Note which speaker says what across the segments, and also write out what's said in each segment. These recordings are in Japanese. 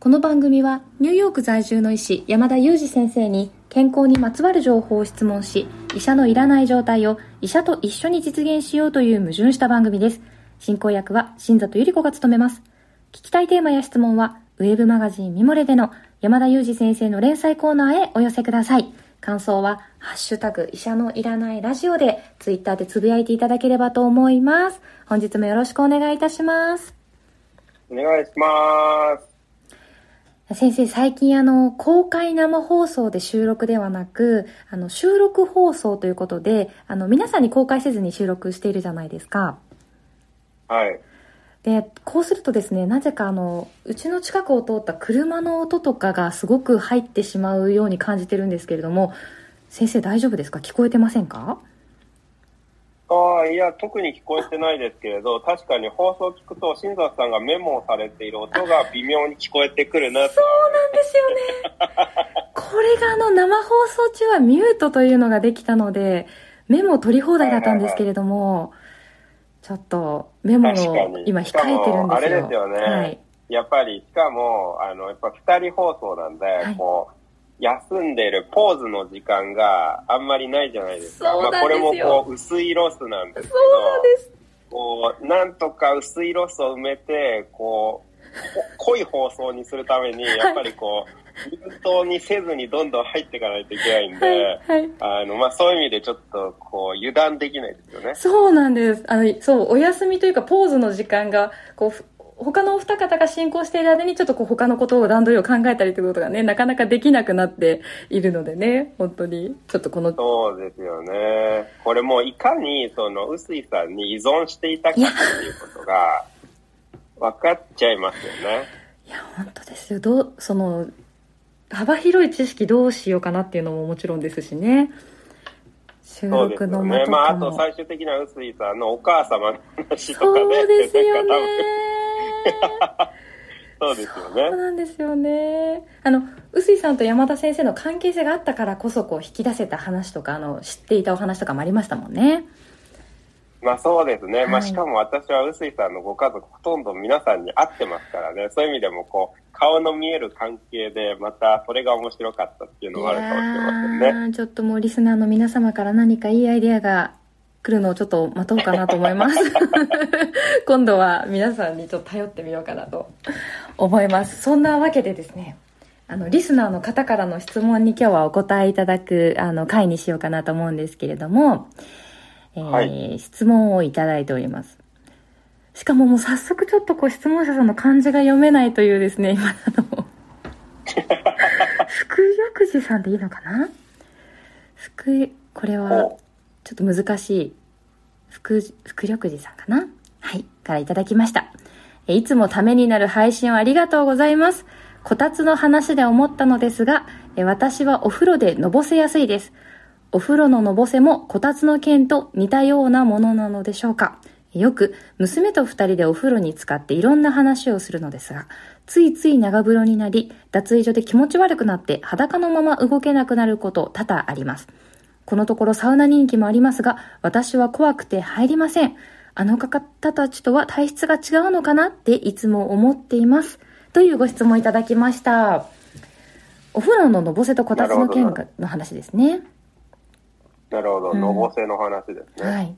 Speaker 1: この番組はニューヨーク在住の医師山田裕二先生に健康にまつわる情報を質問し医者のいらない状態を医者と一緒に実現しようという矛盾した番組です進行役は新里ゆり子が務めます聞きたいテーマや質問はウェブマガジンミモレでの山田裕二先生の連載コーナーへお寄せください感想は、ハッシュタグ、医者のいらないラジオで、ツイッターでつぶやいていただければと思います。本日もよろしくお願いいたします。
Speaker 2: お願いします。
Speaker 1: 先生、最近あの、公開生放送で収録ではなく、あの、収録放送ということで、あの、皆さんに公開せずに収録しているじゃないですか。
Speaker 2: はい。
Speaker 1: で、こうするとですね、なぜかあの、うちの近くを通った車の音とかがすごく入ってしまうように感じてるんですけれども、先生大丈夫ですか？聞こえてませんか？
Speaker 2: ああ、いや、特に聞こえてないですけれど、確かに放送聞くと、新里さんがメモをされている音が微妙に聞こえてくるなと。
Speaker 1: そうなんですよね。これがあの、生放送中はミュートというのができたので、メモ取り放題だったんですけれども、ちょっとメモを今控えてるんですよ。
Speaker 2: あれですよね。
Speaker 1: はい、
Speaker 2: やっぱり、しかも、あの、やっぱ二人放送なんで、はい、こう、休んでるポーズの時間があんまりないじゃないですか。
Speaker 1: そう
Speaker 2: まあ、これもこう、薄いロスなんですけど、
Speaker 1: そうなんです。
Speaker 2: こう、なんとか薄いロスを埋めて、こう、濃い放送にするために、やっぱりこう、均等にせずにどんどん入っていかないといけないんで、
Speaker 1: はいはい、
Speaker 2: あの、まあ、そういう意味でちょっと、こう、油断できないですよね。
Speaker 1: そうなんです。あの、そう、お休みというか、ポーズの時間が、こう、他のお二方が進行している間にちょっとこう他のことを段取りを考えたりということがね、なかなかできなくなっているのでね、本当に、ちょっとこの。
Speaker 2: そうですよね。これもいかに、その、臼井さんに依存していたかっていうことが、分かっちゃいますよね。
Speaker 1: いや、本当ですよ。どう、その、幅広い知識どうしようかなっていうのももちろんですしね。収録の
Speaker 2: ね。まあ、あと最終的な臼井さんのお母様の話とかね。
Speaker 1: そうですよね。
Speaker 2: そうですよね。
Speaker 1: そうなんですよね。あの、臼井さんと山田先生の関係性があったからこそ、こう、引き出せた話とか、あの、知っていたお話とかもありましたもんね。
Speaker 2: まあそうですね。
Speaker 1: はい
Speaker 2: まあしかも私は臼井さんのご家族ほとんど皆さんに会ってますからね。そういう意味でもこう、顔の見える関係で、またそれが面白かったっていうのもあるかもしれませんね。
Speaker 1: ちょっともうリスナーの皆様から何かいいアイデアが来るのをちょっと待とうかなと思います。今度は皆さんにちょっと頼ってみようかなと思います。そんなわけでですね、あの、リスナーの方からの質問に今日はお答えいただく、あの、回にしようかなと思うんですけれども、えー
Speaker 2: はい
Speaker 1: 質問をいただいております。しかももう早速ちょっとこう質問者さんの漢字が読めないというですね、今あの、福薬寺さんでいいのかな？福、これは
Speaker 2: お
Speaker 1: ちょっと難しい。福、福力寺さんかな？はい、からいただきました。いつもためになる配信をありがとうございます。こたつの話で思ったのですが、私はお風呂でのぼせやすいです。お風呂ののぼせもこたつの剣と似たようなものなのでしょうかよく娘と二人でお風呂に浸かっていろんな話をするのですが、ついつい長風呂になり、脱衣所で気持ち悪くなって裸のまま動けなくなること多々あります。このところサウナ人気もありますが、私は怖くて入りません。あの方たちとは体質が違うのかなっていつも思っています。というご質問いただきました。お風呂ののぼせとこたつの剣の話ですね。
Speaker 2: なるほど。
Speaker 1: うん
Speaker 2: のぼせの話ですね。
Speaker 1: はい。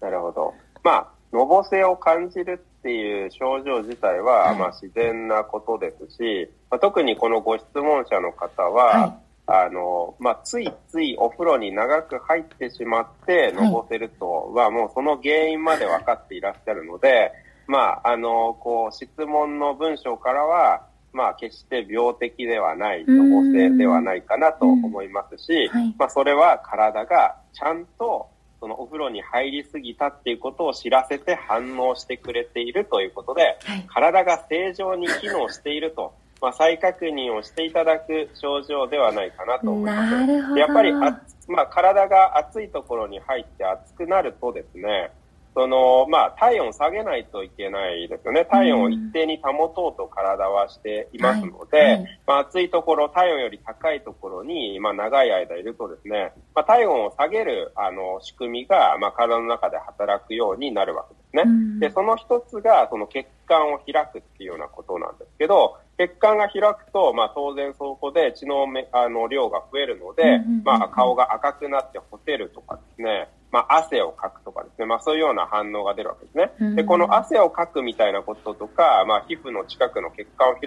Speaker 2: なるほど。まあ、のぼせを感じるっていう症状自体は、
Speaker 1: はい
Speaker 2: まあ自然なことですし、まあ、特にこのご質問者の方は、
Speaker 1: は
Speaker 2: あの、まあ、ついついお風呂に長く入ってしまって、のぼせるとは、もうその原因まで分かっていらっしゃるので、まあ、あの、こう、質問の文章からは、まあ、決して病的ではない、
Speaker 1: うん。
Speaker 2: のぼせではないかなと思いますし、
Speaker 1: はい。
Speaker 2: まあ、それは体がちゃんと、そのお風呂に入りすぎたっていうことを知らせて反応してくれているということで、
Speaker 1: はい。
Speaker 2: 体が正常に機能していると、まあ、再確認をしていただく症状ではないかなと思います。やっぱりあ、まあ、体が熱いところに入って熱くなるとですね、その、まあ、体温を下げないといけないですよね。体温を一定に保とうと体はしていますので、はい。はい、まあ、暑いところ、体温より高いところに、まあ、長い間いるとですね、まあ、体温を下げる、あの、仕組みが、まあ、体の中で働くようになるわけですね。で、その一つが、その血管を開くっていうようなことなんですけど、血管が開くと、まあ、当然そこで血のめあの量が増えるので、まあ、顔が赤くなってほてるとかですね、まあ、汗をかくとかですね、まあ、そういうような反応が出るわけですね。で、この汗をかくみたいなこととか、まあ、皮膚の近くの血管を開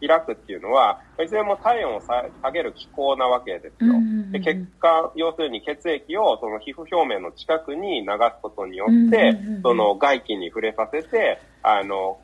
Speaker 2: 開くっていうのは、いずれも体温を下げる機構なわけですよ。で血管、要するに血液をその皮膚表面の近くに流すことによって、その外気に触れさせて、あの、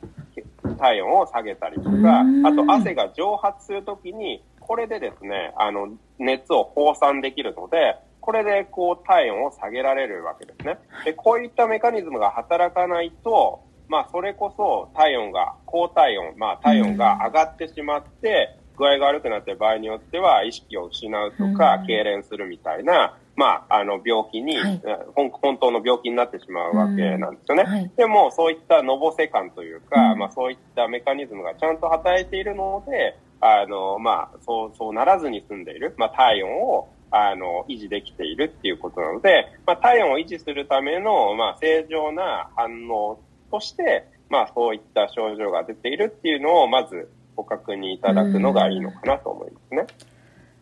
Speaker 2: 体温を下げたりとか、あと汗が蒸発するときに、これでですね、あの、熱を放散できるので、これでこう体温を下げられるわけですね。で、こういったメカニズムが働かないと、まあそれこそ体温が、高体温、まあ体温が上がってしまって、具合が悪くなってる場合によっては意識を失うとか、痙攣するみたいな、まあ、あの病気に、はい、本当の病気になってしまうわけなんですよね。はい、でも、そういったのぼせ感というか、うん、まあそういったメカニズムがちゃんと働いているので、あの、まあ、そう、そうならずに済んでいる、まあ体温をあの、維持できているっていうことなので、まあ、体温を維持するための、まあ、正常な反応として、まあ、そういった症状が出ているっていうのを、まずご確認いただくのがいいのかなと思いますね。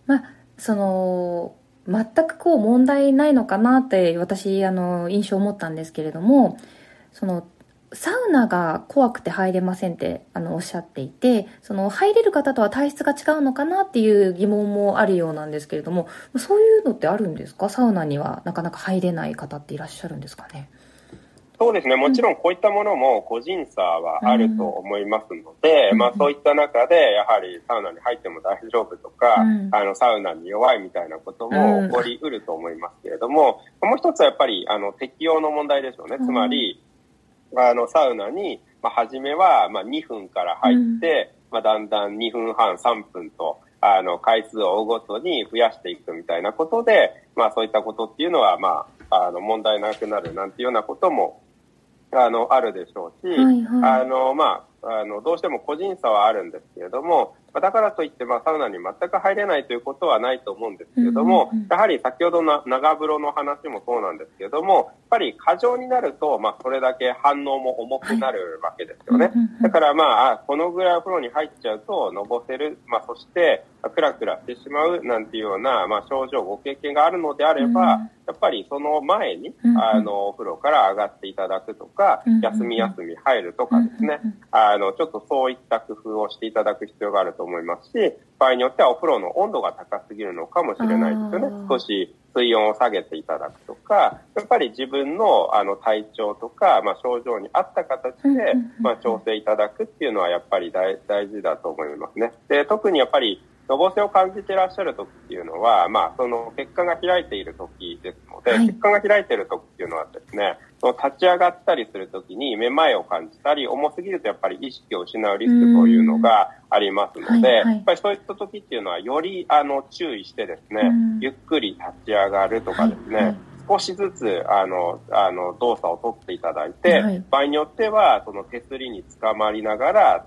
Speaker 1: まあ、その、全くこう問題ないのかなって私、あの、印象を持ったんですけれども、その、サウナが怖くて入れませんってあのおっしゃっていてその入れる方とは体質が違うのかなっていう疑問もあるようなんですけれどもそういうのってあるんですか？サウナにはなかなか入れない方っていらっしゃるんですかね？
Speaker 2: そうですね。もちろんこういったものも個人差はあると思いますので、うん、まあそういった中で、やはりサウナに入っても大丈夫とか、うん、あの、サウナに弱いみたいなことも起こりうると思いますけれども、うん、もう一つはやっぱり、あの、適用の問題でしょうね。つまり、あの、サウナに、まあ、初めは、まあ、2分から入って、うん、まあ、だんだん2分半、3分と、あの、回数を追うごとに増やしていくみたいなことで、まあ、そういったことっていうのは、まあ、あの、問題なくなるなんていうようなことも、あの、あるでしょうし、はいはい、あの、まあ、あの、どうしても個人差はあるんですけれども、だからといって、まあ、サウナに全く入れないということはないと思うんですけれども、うんうんうん、やはり先ほどの長風呂の話もそうなんですけれども、やっぱり過剰になると、まあ、それだけ反応も重くなるわけですよね。はいだからまあ、このぐらいお風呂に入っちゃうと、のぼせる、まあ、そして、クラクラしてしまうなんていうような、まあ、症状、ご経験があるのであれば、うん。やっぱりその前に、あの、お風呂から上がっていただくとか、休み休み入るとかですね、あの、ちょっとそういった工夫をしていただく必要があると思いますし、場合によってはお風呂の温度が高すぎるのかもしれないですよね。少し水温を下げていただくとか、やっぱり自分のあの体調とか、まあ、症状に合った形で、まあ、調整いただくっていうのはやっぱり大事だと思いますね。で、特にやっぱりのぼせを感じていらっしゃる時っていうのは、まあ、その血管が開いている時ですので、はい、血管が開いている時っていうのはですね、その立ち上がったりする時にめまいを感じたり、重すぎるとやっぱり意識を失うリスクというのがありますので、はいはい、やっぱりそういった時っていうのはよりあの注意してですね、ゆっくり立ち上がるとかですね、はいはい少しずつ、あの、あの、動作をとっていただいて、はい、場合によっては、その手すりにつかまりながら、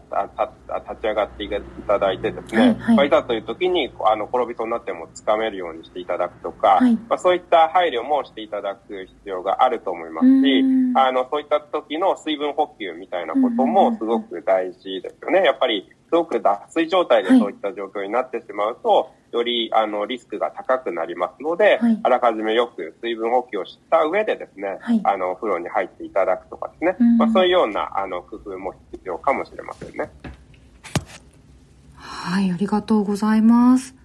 Speaker 2: 立ち上がっていただいてですね、はいはい、まあ、いざという時に、あの、転びそうになってもつかめるようにしていただくとか、はい、まあ、そういった配慮もしていただく必要があると思いますし、あの、そういった時の水分補給みたいなこともすごく大事ですよね。やっぱり、すごく脱水状態でそういった状況になってしまうと、はい、よりあのリスクが高くなりますので、はい、あらかじめよく水分補給をした上でですね、はい、あの、お風呂に入っていただくとかですね、まあ、そういうようなあの工夫も必要かもしれませんね。
Speaker 1: はい、ありがとうございます。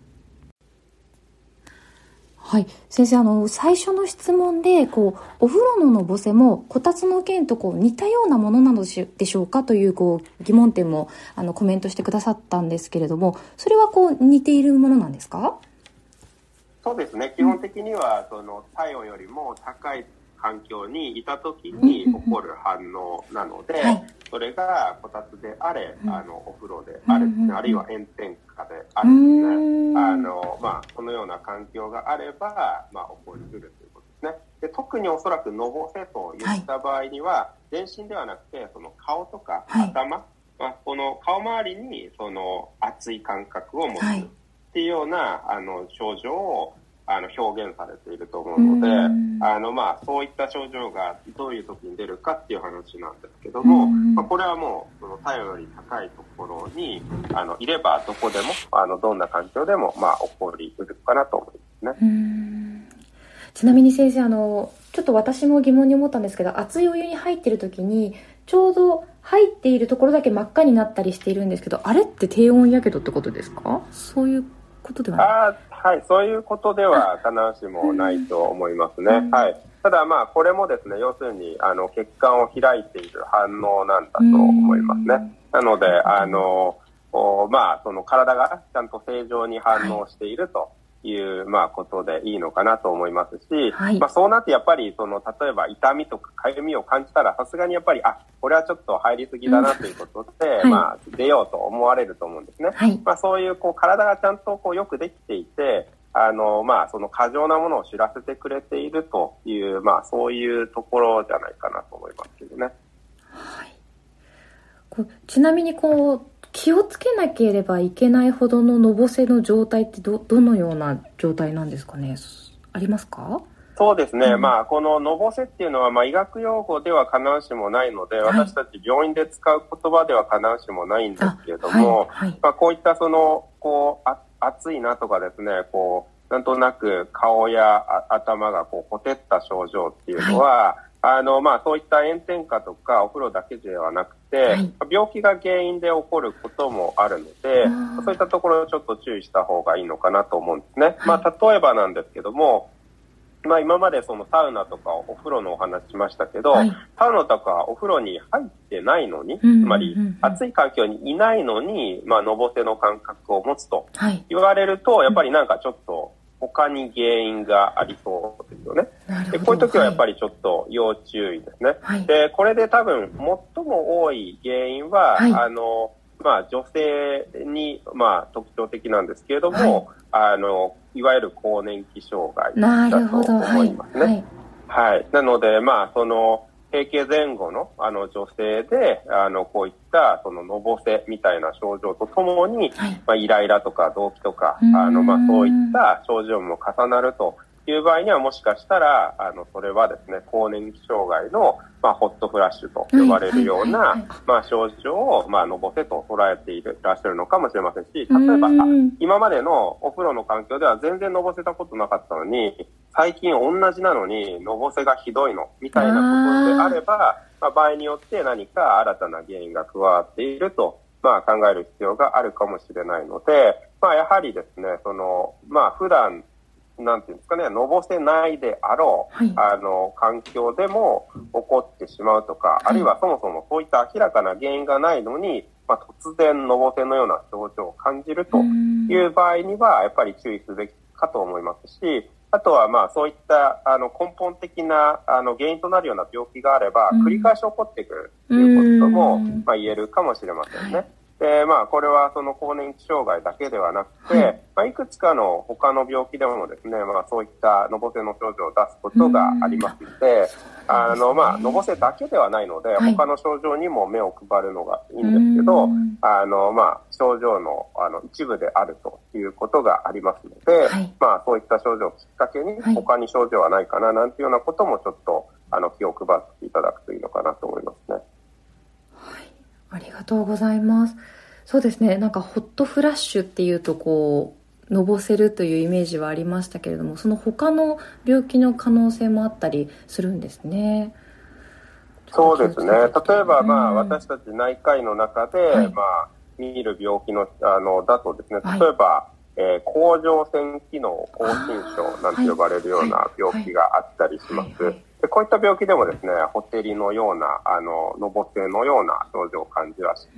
Speaker 1: はい。先生、あの、最初の質問で、こう、お風呂ののぼせも、こたつの件とこう、似たようなものなのでしょうかという、こう、疑問点も、あの、コメントしてくださったんですけれども、それはこう、似ているものなんですか？
Speaker 2: そうですね。基本的には、その、体温よりも高い環境にいた時に起こる反応なので、それがこたつであれ、あの、お風呂であれ、あるいは炎天下であれですね、あの、まあ、このような環境があれば、まあ、起こりうるということですね。で特におそらくのぼせと言った場合には、全身ではなくて、その顔とか頭、まあ、この顔周りにその熱い感覚を持つっていうような、あの症状をあの表現されていると思うので、あのまあそういった症状がどういう時に出るかっていう話なんですけども、まあ、これはもうその体温より高いところにあのいればどこでもあのどんな環境でもまあ起こりうるかなと思いますね。
Speaker 1: ちなみに先生あのちょっと私も疑問に思ったんですけど熱いお湯に入ってる時にちょうど入っているところだけ真っ赤になったりしているんですけどあれって低温やけどってことですか？そういうことではない
Speaker 2: はい、そういうことでは必ずしもないと思いますね。はい。ただまあ、これもですね、要するに、あの、血管を開いている反応なんだと思いますね。なので、あの、まあ、その体がちゃんと正常に反応しているという、まあ、ことでいいのかなと思いますし、はい、まあ、そうなってやっぱり、その、例えば痛みとか痒みを感じたら、さすがにやっぱり、あ、これはちょっと入りすぎだなということで、うんはい、まあ、出ようと思われると思うんですね。はい、まあ、そういう、こう、体がちゃんとこう、よくできていて、あの、まあ、その過剰なものを知らせてくれているという、まあ、そういうところじゃないかなと思いますけどね。はい。
Speaker 1: こちなみに、こう、気をつけなければいけないほどののぼせの状態ってど、どのような状態なんですかね？ありますか？
Speaker 2: そうですね、うん、まあ、こののぼせっていうのは、まあ、医学用語では必ずしもないので、はい、私たち病院で使う言葉では必ずしもないんですけれども、はいはい、まあ、こういったその、こう、あ暑いなとかですね、こう、なんとなく顔や頭がこう、ほてった症状っていうのは、あの、まあ、そういった炎天下とかお風呂だけではなくて、はい、病気が原因で起こることもあるので、そういったところをちょっと注意した方がいいのかなと思うんですね。はい、まあ、例えばなんですけども、まあ、今までそのサウナとかお風呂のお話しましたけど、はい、サウナとかお風呂に入ってないのに、つまり暑い環境にいないのに、まあ、のぼせの感覚を持つと言われると、やっぱりなんかちょっと他に原因がありそうですよね。でこういう時はやっぱりちょっと要注意ですね。はい、で、これで多分最も多い原因は、はい、あの、まあ女性に、まあ特徴的なんですけれども、はい、あの、いわゆる更年期障害だと思いますね。はい。なので、まあその、閉経前後のあの女性で、あの、こういったそののぼせみたいな症状とともに、はい、まあ、イライラとか動悸とか、あの、まあ、そういった症状も重なるという場合には、もしかしたら、あの、それはですね、更年期障害の、まあ、ホットフラッシュと呼ばれるような、まあ、症状を、まあ、のぼせと捉えていらっしゃるのかもしれませんし、例えば、今までのお風呂の環境では全然のぼせたことなかったのに、最近同じなのに、のぼせがひどいの、みたいなことであれば、まあ、場合によって何か新たな原因が加わっていると、まあ、考える必要があるかもしれないので、まあ、やはりですね、その、まあ、普段なんていうんですかね、のぼせないであろう、はい、あの、環境でも起こってしまうとか、はい、あるいはそもそもそういった明らかな原因がないのに、まあ、突然のぼせのような症状を感じるという場合には、やっぱり注意すべきかと思いますし、あとはまあそういったあの根本的なあの原因となるような病気があれば、繰り返し起こってくるということも、まあ、言えるかもしれませんね。で、まあ、これはその更年期障害だけではなくて、はい、まあ、いくつかの他の病気でもですね、まあ、そういったのぼせの症状を出すことがありますので、あの、まあ、のぼせだけではないので、はい、他の症状にも目を配るのがいいんですけど、あの、まあ、症状の、あの、一部であるということがありますので、はい、まあ、そういった症状をきっかけに、他に症状はないかな、なんていうようなこともちょっと、あの、気を配っていただくといいのかなと思いますね。
Speaker 1: ありがとうございます。そうですね。なんかホットフラッシュっていうとこう、のぼせるというイメージはありましたけれども、その他の病気の可能性もあったりするんですね。
Speaker 2: そうですね。例えば、まあ、私たち内科医の中で、はい、まあ、見る病気の、あの、だとですね、例えば、はい、えー、甲状腺機能亢進症なんて呼ばれるような病気があったりします。でこういった病気でもですね、ほてりのような、あの、のぼせのような症状を感じらして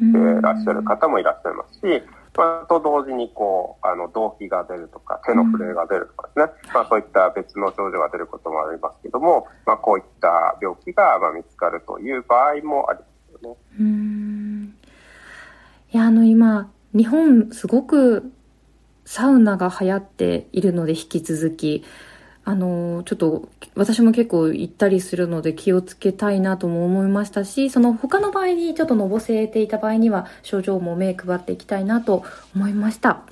Speaker 2: らっしゃる方もいらっしゃいますし、まあ、と同時に、こう、あの、動悸が出るとか、手の震えが出るとかですね、まあ、そういった別の症状が出ることもありますけども、まあ、こういった病気が、まあ、見つかるという場合もありますよね。うん。
Speaker 1: いや、あの、今、日本、すごく、サウナが流行っているので、引き続き、あの、ちょっと、私も結構行ったりするので気をつけたいなとも思いましたし、その他の場合にちょっとのぼせていた場合には、症状も目配っていきたいなと思いました。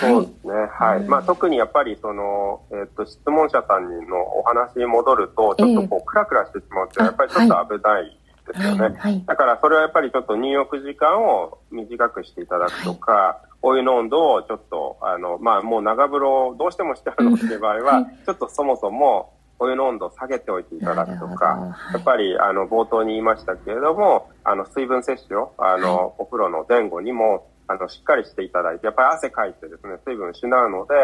Speaker 2: そうですね。はい。うん、まあ、特にやっぱり、その、えっ、ー、と、質問者さんのお話に戻ると、ちょっとこう、クラクラしてしまうと、やっぱりちょっと危ないですよね。はいはい、だから、それはやっぱりちょっと入浴時間を短くしていただくとか、はい、お湯の温度をちょっと、あの、まあ、もう長風呂をどうしてもしてあるのっていう場合は、ちょっとそもそも、お湯の温度を下げておいていただくとか、やっぱり、あの、冒頭に言いましたけれども、あの、水分摂取を、あの、お風呂の前後にも、あの、しっかりしていただいて、やっぱり汗かいてですね、水分失うので、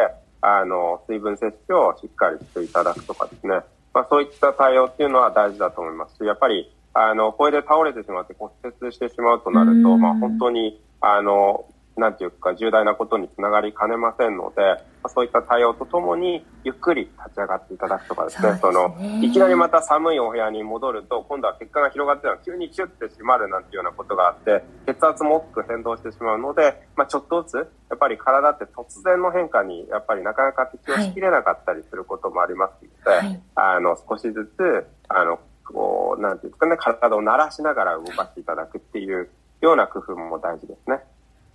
Speaker 2: あの、水分摂取をしっかりしていただくとかですね、まあそういった対応っていうのは大事だと思いますし、やっぱり、あの、これで倒れてしまって骨折してしまうとなると、まあ本当に、あの、なんていうか、重大なことにつながりかねませんので、そういった対応とともに、ゆっくり立ち上がっていただくとかですね、そ、ね、の、いきなりまた寒いお部屋に戻ると、今度は血管が広がって急にキュッて締まるなんていうようなことがあって、血圧も大きく変動してしまうので、まあ、ちょっとずつ、やっぱり体って突然の変化に、やっぱりなかなか適応しきれなかったりすることもありますので、はい、あの、少しずつ、あの、こう、なんていうんですかね、体を慣らしながら動かしていただくっていうような工夫も大事ですね。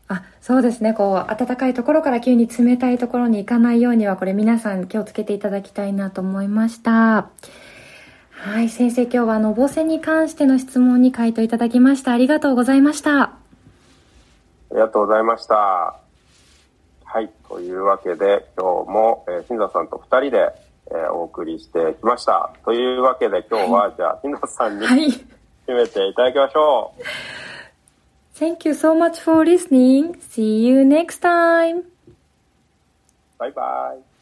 Speaker 1: あ、そうですね。こう、暖かいところから急に冷たいところに行かないようには、これ皆さん気をつけていただきたいなと思いました。はい、先生今日はのぼせに関しての質問に回答いただきました。ありがとうございました。あ
Speaker 2: りがとうございました。はい、というわけで今日も、えー、新座さんと二人で、えー、お送りしてきました。というわけで今日は、はい、じゃあ新座さんに、はい、締めていただきましょう。
Speaker 1: Thank you so much for listening. See you next time.
Speaker 2: Bye bye.